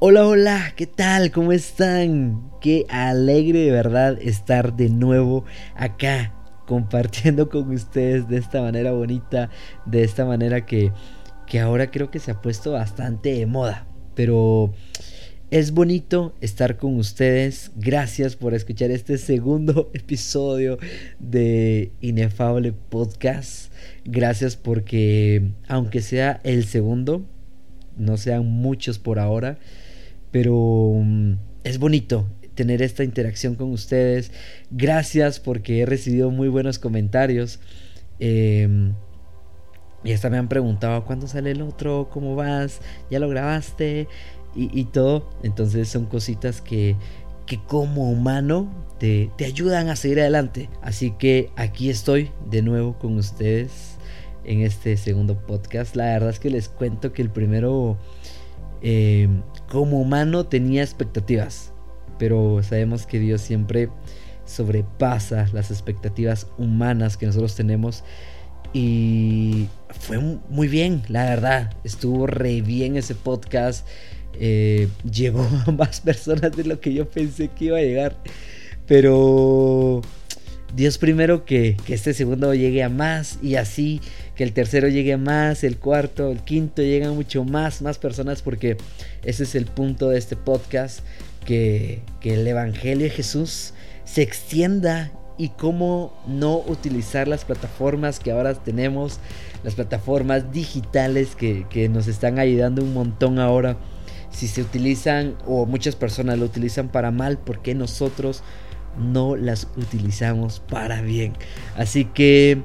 Hola, hola, ¿qué tal? ¿Cómo están? Qué alegre de verdad estar de nuevo acá compartiendo con ustedes de esta manera bonita, de esta manera que, que ahora creo que se ha puesto bastante de moda. Pero es bonito estar con ustedes. Gracias por escuchar este segundo episodio de Inefable Podcast. Gracias porque aunque sea el segundo, no sean muchos por ahora, pero mm, es bonito tener esta interacción con ustedes. Gracias porque he recibido muy buenos comentarios. Em, y hasta me han preguntado, ¿cuándo sale el otro? ¿Cómo vas? ¿Ya lo grabaste? Y, todo. Entonces son cositas que, que como humano te, te, ayudan a seguir adelante. Así que aquí estoy de nuevo con ustedes en este segundo podcast. La verdad es que les cuento que el primero em, como humano tenía expectativas, pero sabemos que Dios siempre sobrepasa las expectativas humanas que nosotros tenemos. Y fue muy bien, la verdad. Estuvo re bien ese podcast. Eh, llegó a más personas de lo que yo pensé que iba a llegar. Pero Dios primero que, que, este segundo llegue a más y así que el tercero llegue más, el cuarto, el quinto llegan mucho más, más personas porque ese es el punto de este podcast, que, que el Evangelio de Jesús se extienda y cómo no utilizar las plataformas que ahora tenemos, las plataformas digitales que, que nos están ayudando un montón ahora. Si se utilizan o muchas personas lo utilizan para mal, ¿por qué nosotros no las utilizamos para bien. Así que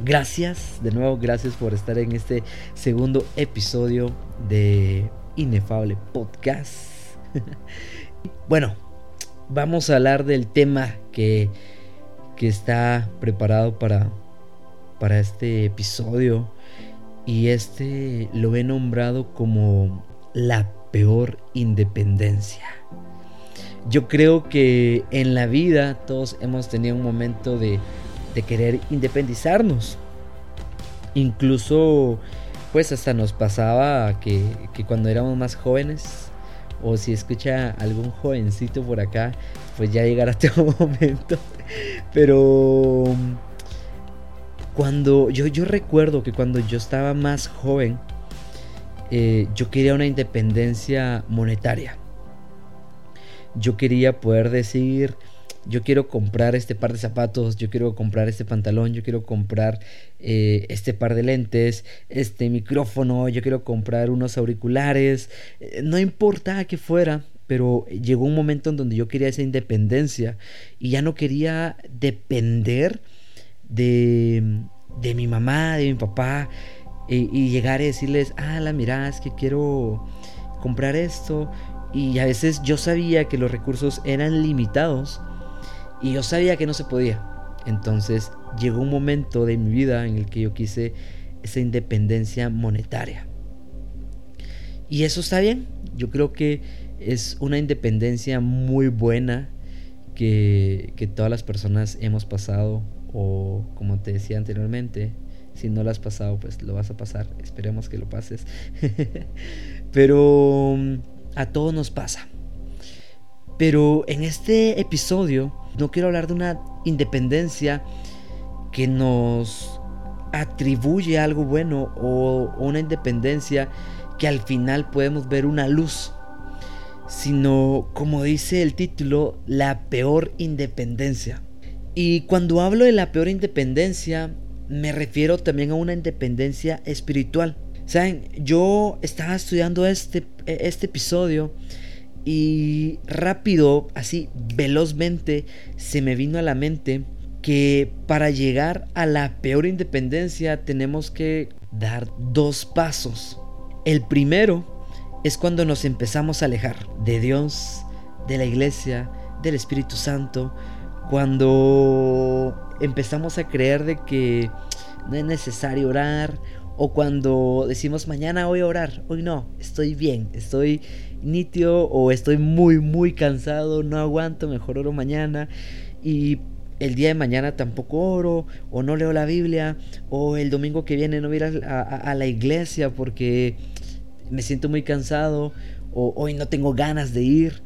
gracias, de nuevo gracias por estar en este segundo episodio de Inefable Podcast. bueno, vamos a hablar del tema que, que está preparado para, para este episodio. Y este lo he nombrado como la peor independencia. Yo creo que en la vida todos hemos tenido un momento de, querer independizarnos. Incluso, pues hasta nos pasaba que, cuando éramos más jóvenes, o si escucha algún jovencito por acá, pues ya llegará todo momento. Pero cuando yo, yo recuerdo que cuando yo estaba más joven, eh, yo quería una independencia monetaria yo quería poder decir, yo quiero comprar este par de zapatos, yo quiero comprar este pantalón, yo quiero comprar eh, este par de lentes, este micrófono, yo quiero comprar unos auriculares, eh, no importa que fuera, pero llegó un momento en donde yo quería esa independencia y ya no quería depender de, de mi mamá, de mi papá, y, y llegar y decirles, ah, la mirá, es que quiero comprar esto y a veces yo sabía que los recursos eran limitados y yo sabía que no se podía. Entonces llegó un momento de mi vida en el que yo quise esa independencia monetaria. Y eso está bien. Yo creo que es una independencia muy buena que, que todas las personas hemos pasado o como te decía anteriormente, si no lo has pasado, pues lo vas a pasar. Esperemos que lo pases. Pero a todos nos pasa. Pero en este episodio no quiero hablar de una independencia que nos atribuye algo bueno o, una independencia que al final podemos ver una luz, sino como dice el título, la peor independencia. Y cuando hablo de la peor independencia, me refiero también a una independencia espiritual. Saben, yo estaba estudiando este, este episodio y rápido, así velozmente, se me vino a la mente que para llegar a la peor independencia tenemos que dar dos pasos. El primero es cuando nos empezamos a alejar de Dios, de la iglesia, del Espíritu Santo, cuando empezamos a creer de que no es necesario orar o cuando decimos mañana voy a orar, hoy no, estoy bien, estoy nítido o estoy muy, muy cansado, no aguanto, mejor oro mañana. Y el día de mañana tampoco oro, o no leo la Biblia, o el domingo que viene no voy a ir a, la iglesia porque me siento muy cansado o hoy no tengo ganas de ir.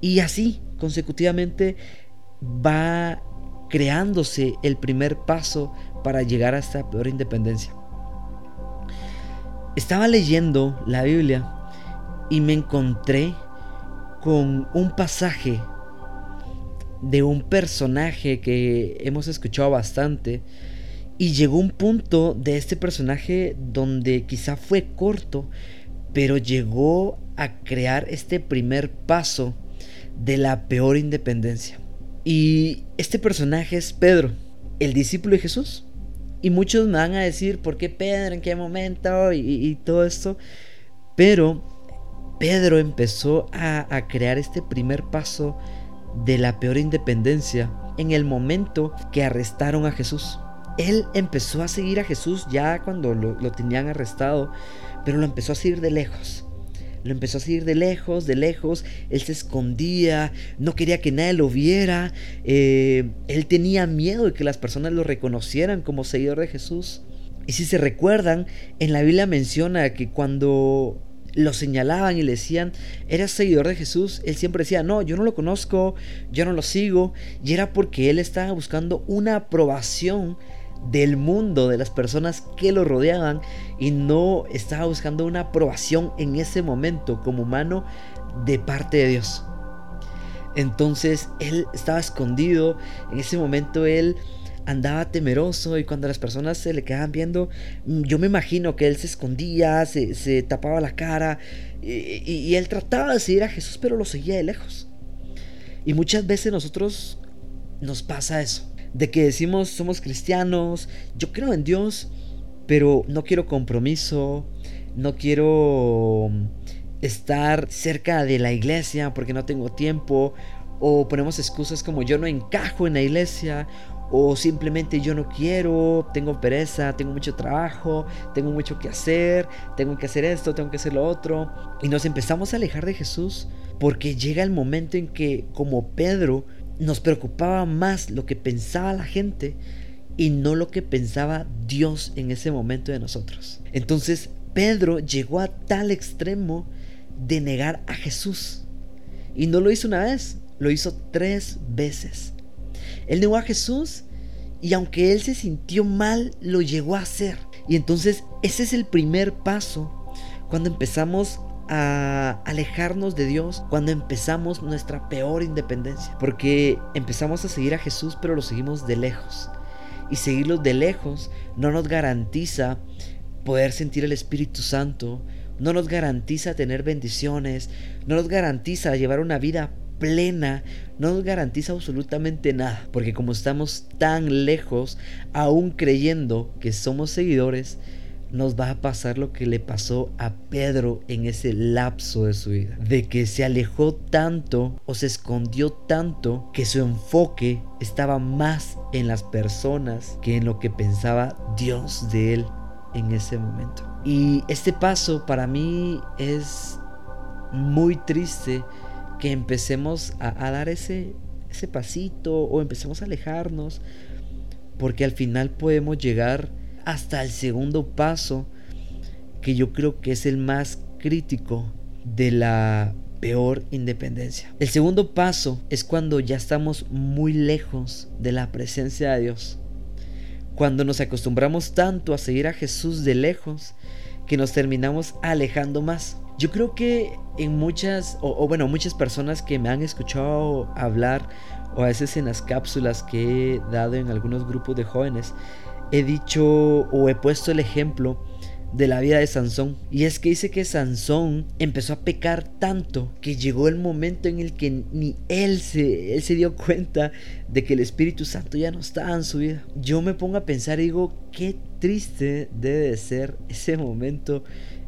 Y así, consecutivamente, va creándose el primer paso para llegar a esta peor independencia. Estaba leyendo la Biblia y me encontré con un pasaje de un personaje que hemos escuchado bastante y llegó un punto de este personaje donde quizá fue corto, pero llegó a crear este primer paso de la peor independencia. Y este personaje es Pedro, el discípulo de Jesús. Y muchos me van a decir, ¿por qué Pedro? ¿En qué momento? Y, todo esto. Pero Pedro empezó a, a crear este primer paso de la peor independencia en el momento que arrestaron a Jesús. Él empezó a seguir a Jesús ya cuando lo, lo tenían arrestado, pero lo empezó a seguir de lejos. Lo empezó a seguir de lejos, de lejos. Él se escondía, no quería que nadie lo viera. Eh, él tenía miedo de que las personas lo reconocieran como seguidor de Jesús. Y si se recuerdan, en la Biblia menciona que cuando lo señalaban y le decían, eres seguidor de Jesús, él siempre decía, no, yo no lo conozco, yo no lo sigo. Y era porque él estaba buscando una aprobación del mundo, de las personas que lo rodeaban y no estaba buscando una aprobación en ese momento como humano de parte de Dios. Entonces él estaba escondido, en ese momento él andaba temeroso y cuando las personas se le quedaban viendo, mm, yo me imagino que él se escondía, se, tapaba la cara y, y él trataba de seguir a Jesús pero lo seguía de lejos. Y muchas veces nosotros nos pasa eso de que decimos somos cristianos, yo creo en Dios, pero no quiero compromiso, no quiero estar cerca de la iglesia porque no tengo tiempo, o ponemos excusas como yo no encajo en la iglesia, o simplemente yo no quiero, tengo pereza, tengo mucho trabajo, tengo mucho que hacer, tengo que hacer esto, tengo que hacer lo otro, y nos empezamos a alejar de Jesús porque llega el momento en que como Pedro nos preocupaba más lo que pensaba la gente y no lo que pensaba Dios en ese momento de nosotros. Entonces Pedro llegó a tal extremo de negar a Jesús. Y no lo hizo una vez, lo hizo tres veces. Él negó a Jesús y aunque él se sintió mal, lo llegó a hacer. Y entonces ese es el primer paso cuando empezamos a alejarnos de Dios cuando empezamos nuestra peor independencia. Porque empezamos a seguir a Jesús pero lo seguimos de lejos. Y seguirlo de lejos no nos garantiza poder sentir el Espíritu Santo, no nos garantiza tener bendiciones, no nos garantiza llevar una vida plena, no nos garantiza absolutamente nada. Porque como estamos tan lejos, aún creyendo que somos seguidores, nos va a pasar lo que le pasó a Pedro en ese lapso de su vida. De que se alejó tanto o se escondió tanto que su enfoque estaba más en las personas que en lo que pensaba Dios de él en ese momento. Y este paso para mí es muy triste que empecemos a, dar ese, ese pasito o empecemos a alejarnos porque al final podemos llegar hasta el segundo paso, que yo creo que es el más crítico de la peor independencia. El segundo paso es cuando ya estamos muy lejos de la presencia de Dios. Cuando nos acostumbramos tanto a seguir a Jesús de lejos que nos terminamos alejando más. Yo creo que en muchas, o, bueno, muchas personas que me han escuchado hablar, o a veces en las cápsulas que he dado en algunos grupos de jóvenes, he dicho o he puesto el ejemplo de la vida de Sansón. Y es que dice que Sansón empezó a pecar tanto que llegó el momento en el que ni él se, él se dio cuenta de que el Espíritu Santo ya no estaba en su vida. Yo me pongo a pensar y digo, qué triste debe de ser ese momento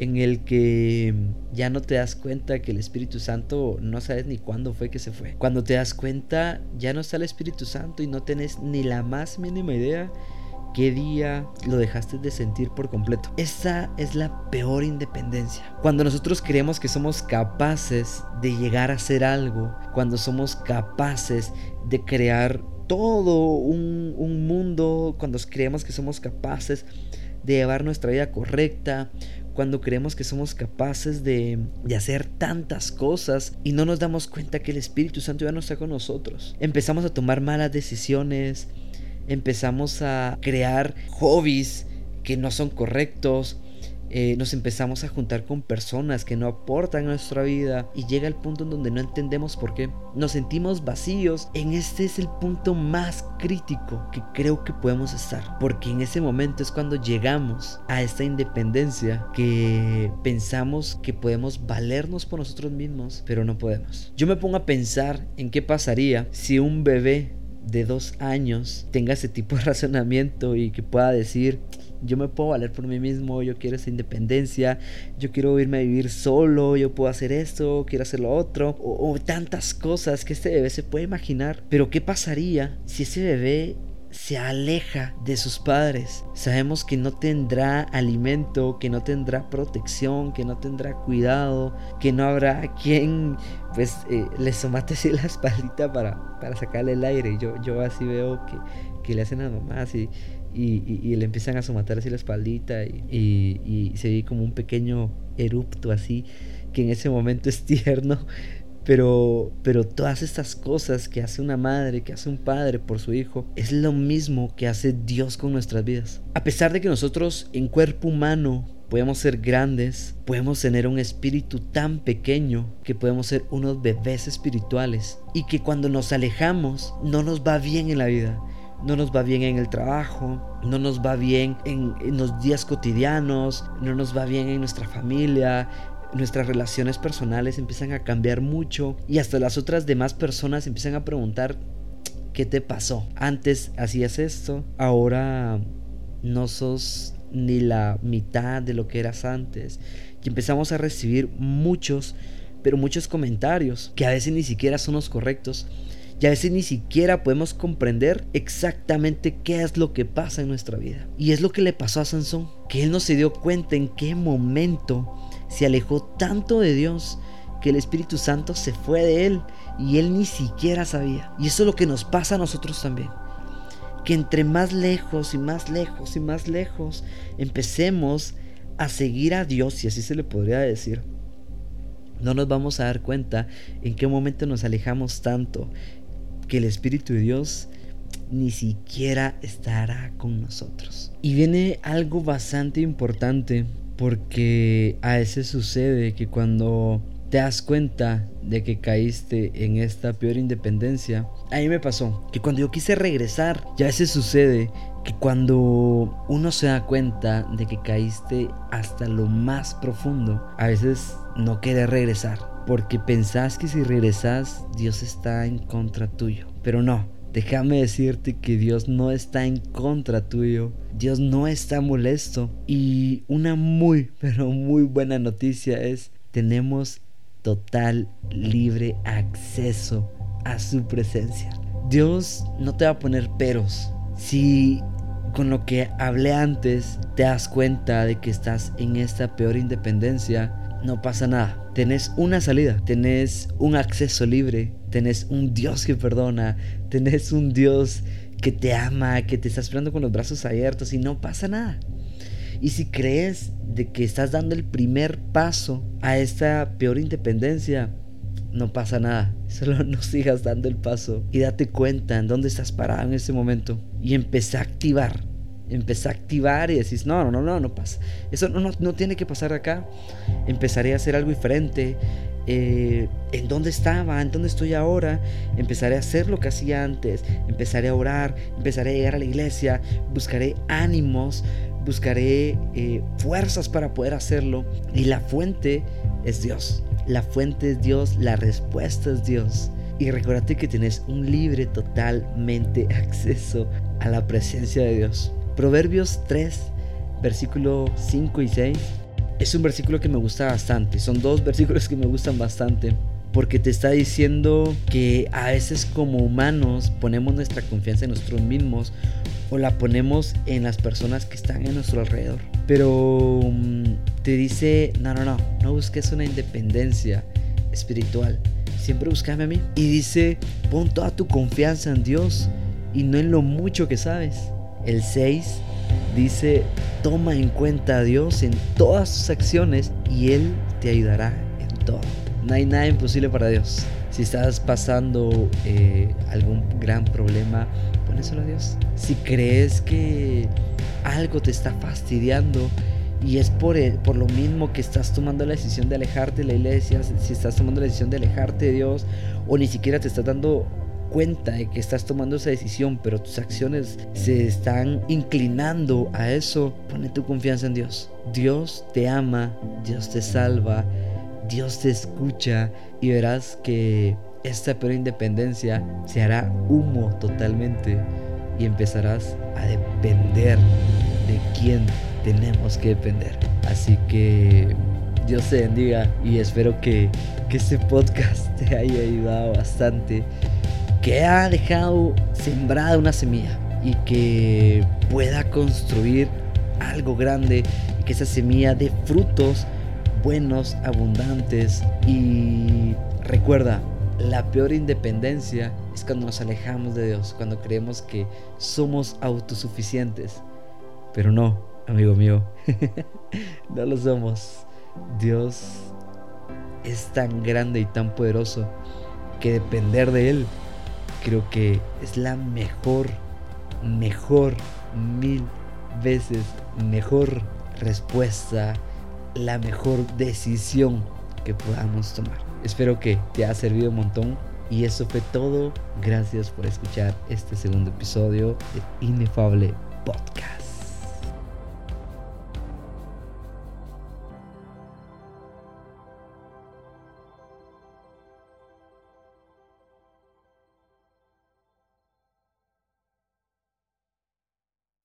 en el que ya no te das cuenta que el Espíritu Santo no sabes ni cuándo fue que se fue. Cuando te das cuenta ya no está el Espíritu Santo y no tenés ni la más mínima idea ¿Qué día lo dejaste de sentir por completo? Esa es la peor independencia. Cuando nosotros creemos que somos capaces de llegar a hacer algo, cuando somos capaces de crear todo un, mundo, cuando creemos que somos capaces de llevar nuestra vida correcta, cuando creemos que somos capaces de, de, hacer tantas cosas y no nos damos cuenta que el Espíritu Santo ya no está con nosotros. Empezamos a tomar malas decisiones, empezamos a crear hobbies que no son correctos, eh, nos empezamos a juntar con personas que no aportan a nuestra vida y llega el punto en donde no entendemos por qué. Nos sentimos vacíos. En este es el punto más crítico que creo que podemos estar. Porque en ese momento es cuando llegamos a esta independencia que pensamos que podemos valernos por nosotros mismos, pero no podemos. Yo me pongo a pensar en qué pasaría si un bebé de dos años tenga ese tipo de razonamiento y que pueda decir, yo me puedo valer por mí mismo, yo quiero esa independencia, yo quiero irme a vivir solo, yo puedo hacer esto, quiero hacer lo otro, o, o tantas cosas que este bebé se puede imaginar. Pero ¿qué pasaría si ese bebé se aleja de sus padres. Sabemos que no tendrá alimento, que no tendrá protección, que no tendrá cuidado, que no habrá quien pues eh, le somate así la espaldita para, para sacarle el aire. Yo, yo así veo que, que le hacen a mamá así y, y, le empiezan a somatar así la espaldita y, y se ve como un pequeño erupto así que en ese momento es tierno pero, pero todas estas cosas que hace una madre, que hace un padre por su hijo, es lo mismo que hace Dios con nuestras vidas. A pesar de que nosotros en cuerpo humano podemos ser grandes, podemos tener un espíritu tan pequeño que podemos ser unos bebés espirituales y que cuando nos alejamos no nos va bien en la vida. No nos va bien en el trabajo, no nos va bien en, los días cotidianos, no nos va bien en nuestra familia, nuestras relaciones personales empiezan a cambiar mucho y hasta las otras demás personas empiezan a preguntar ¿qué te pasó? Antes hacías esto, ahora no sos ni la mitad de lo que eras antes. Y empezamos a recibir muchos, pero muchos comentarios que a veces ni siquiera son los correctos. Y a veces ni siquiera podemos comprender exactamente qué es lo que pasa en nuestra vida. Y es lo que le pasó a Sansón, que él no se dio cuenta en qué momento se alejó tanto de Dios que el Espíritu Santo se fue de él y él ni siquiera sabía. Y eso es lo que nos pasa a nosotros también. Que entre más lejos y más lejos y más lejos empecemos a seguir a Dios, si así se le podría decir, no nos vamos a dar cuenta en qué momento nos alejamos tanto que el Espíritu de Dios ni siquiera estará con nosotros. Y viene algo bastante importante porque a veces sucede que cuando te das cuenta de que caíste en esta peor independencia, a mí me pasó que cuando yo quise regresar, ya a veces sucede que cuando uno se da cuenta de que caíste hasta lo más profundo, a veces no quiere regresar, porque pensás que si regresas Dios está en contra tuyo, pero no, Déjame decirte que Dios no está en contra tuyo. Dios no está molesto. Y una muy, pero muy buena noticia es, tenemos total libre acceso a su presencia. Dios no te va a poner peros. Si con lo que hablé antes te das cuenta de que estás en esta peor independencia, no pasa nada. Tenés una salida, tenés un acceso libre, tenés un Dios que perdona, tenés un Dios que te ama, que te está esperando con los brazos abiertos y no pasa nada. Y si crees de que estás dando el primer paso a esta peor independencia, no pasa nada. Solo no sigas dando el paso y date cuenta en dónde estás parado en ese momento y empecé a activar empecé a activar y decís, no, no, no, no, no pasa. Eso no, no, tiene que pasar acá. Empezaré a hacer algo diferente. Eh, en dónde estaba, en dónde estoy ahora, empezaré a hacer lo que hacía antes, empezaré a orar, empezaré a llegar a la iglesia, buscaré ánimos, buscaré eh, fuerzas para poder hacerlo. Y la fuente es Dios, la fuente es Dios, la respuesta es Dios. Y recuérdate que tienes un libre totalmente acceso a la presencia de Dios. Proverbios 3, versículo 5 y 6, es un versículo que me gusta bastante. Son dos versículos que me gustan bastante. Porque te está diciendo que a veces como humanos ponemos nuestra confianza en nosotros mismos o la ponemos en las personas que están en nuestro alrededor. Pero mm, te dice, no, no, no, no busques una independencia espiritual. Siempre búscame a mí. Y dice, pon toda tu confianza en Dios y no en lo mucho que sabes. El 6 dice, toma en cuenta a Dios en todas sus acciones y Él te ayudará en todo. No hay nada imposible para Dios. Si estás pasando eh, algún gran problema, ponéselo a Dios. Si crees que algo te está fastidiando y es por, por lo mismo que estás tomando la decisión de alejarte de la iglesia, si estás tomando la decisión de alejarte de Dios o ni siquiera te estás dando cuenta de que estás tomando esa decisión, pero tus acciones se están inclinando a eso, pone tu confianza en Dios. Dios te ama, Dios te salva, Dios te escucha y verás que esta peor independencia se hará humo totalmente y empezarás a depender de quién tenemos que depender. Así que Dios te bendiga y espero que, que este podcast te haya ayudado bastante, que ha dejado sembrada una semilla y que pueda construir algo grande que esa semilla dé frutos buenos, abundantes y recuerda, la peor independencia es cuando nos alejamos de Dios, cuando creemos que somos autosuficientes. Pero no, amigo mío, no lo somos. Dios es tan grande y tan poderoso que depender de Él creo que es la mejor, mejor, mil veces mejor respuesta la mejor decisión que podamos tomar. Espero que te haya servido un montón y eso fue todo. Gracias por escuchar este segundo episodio de Inefable Podcast.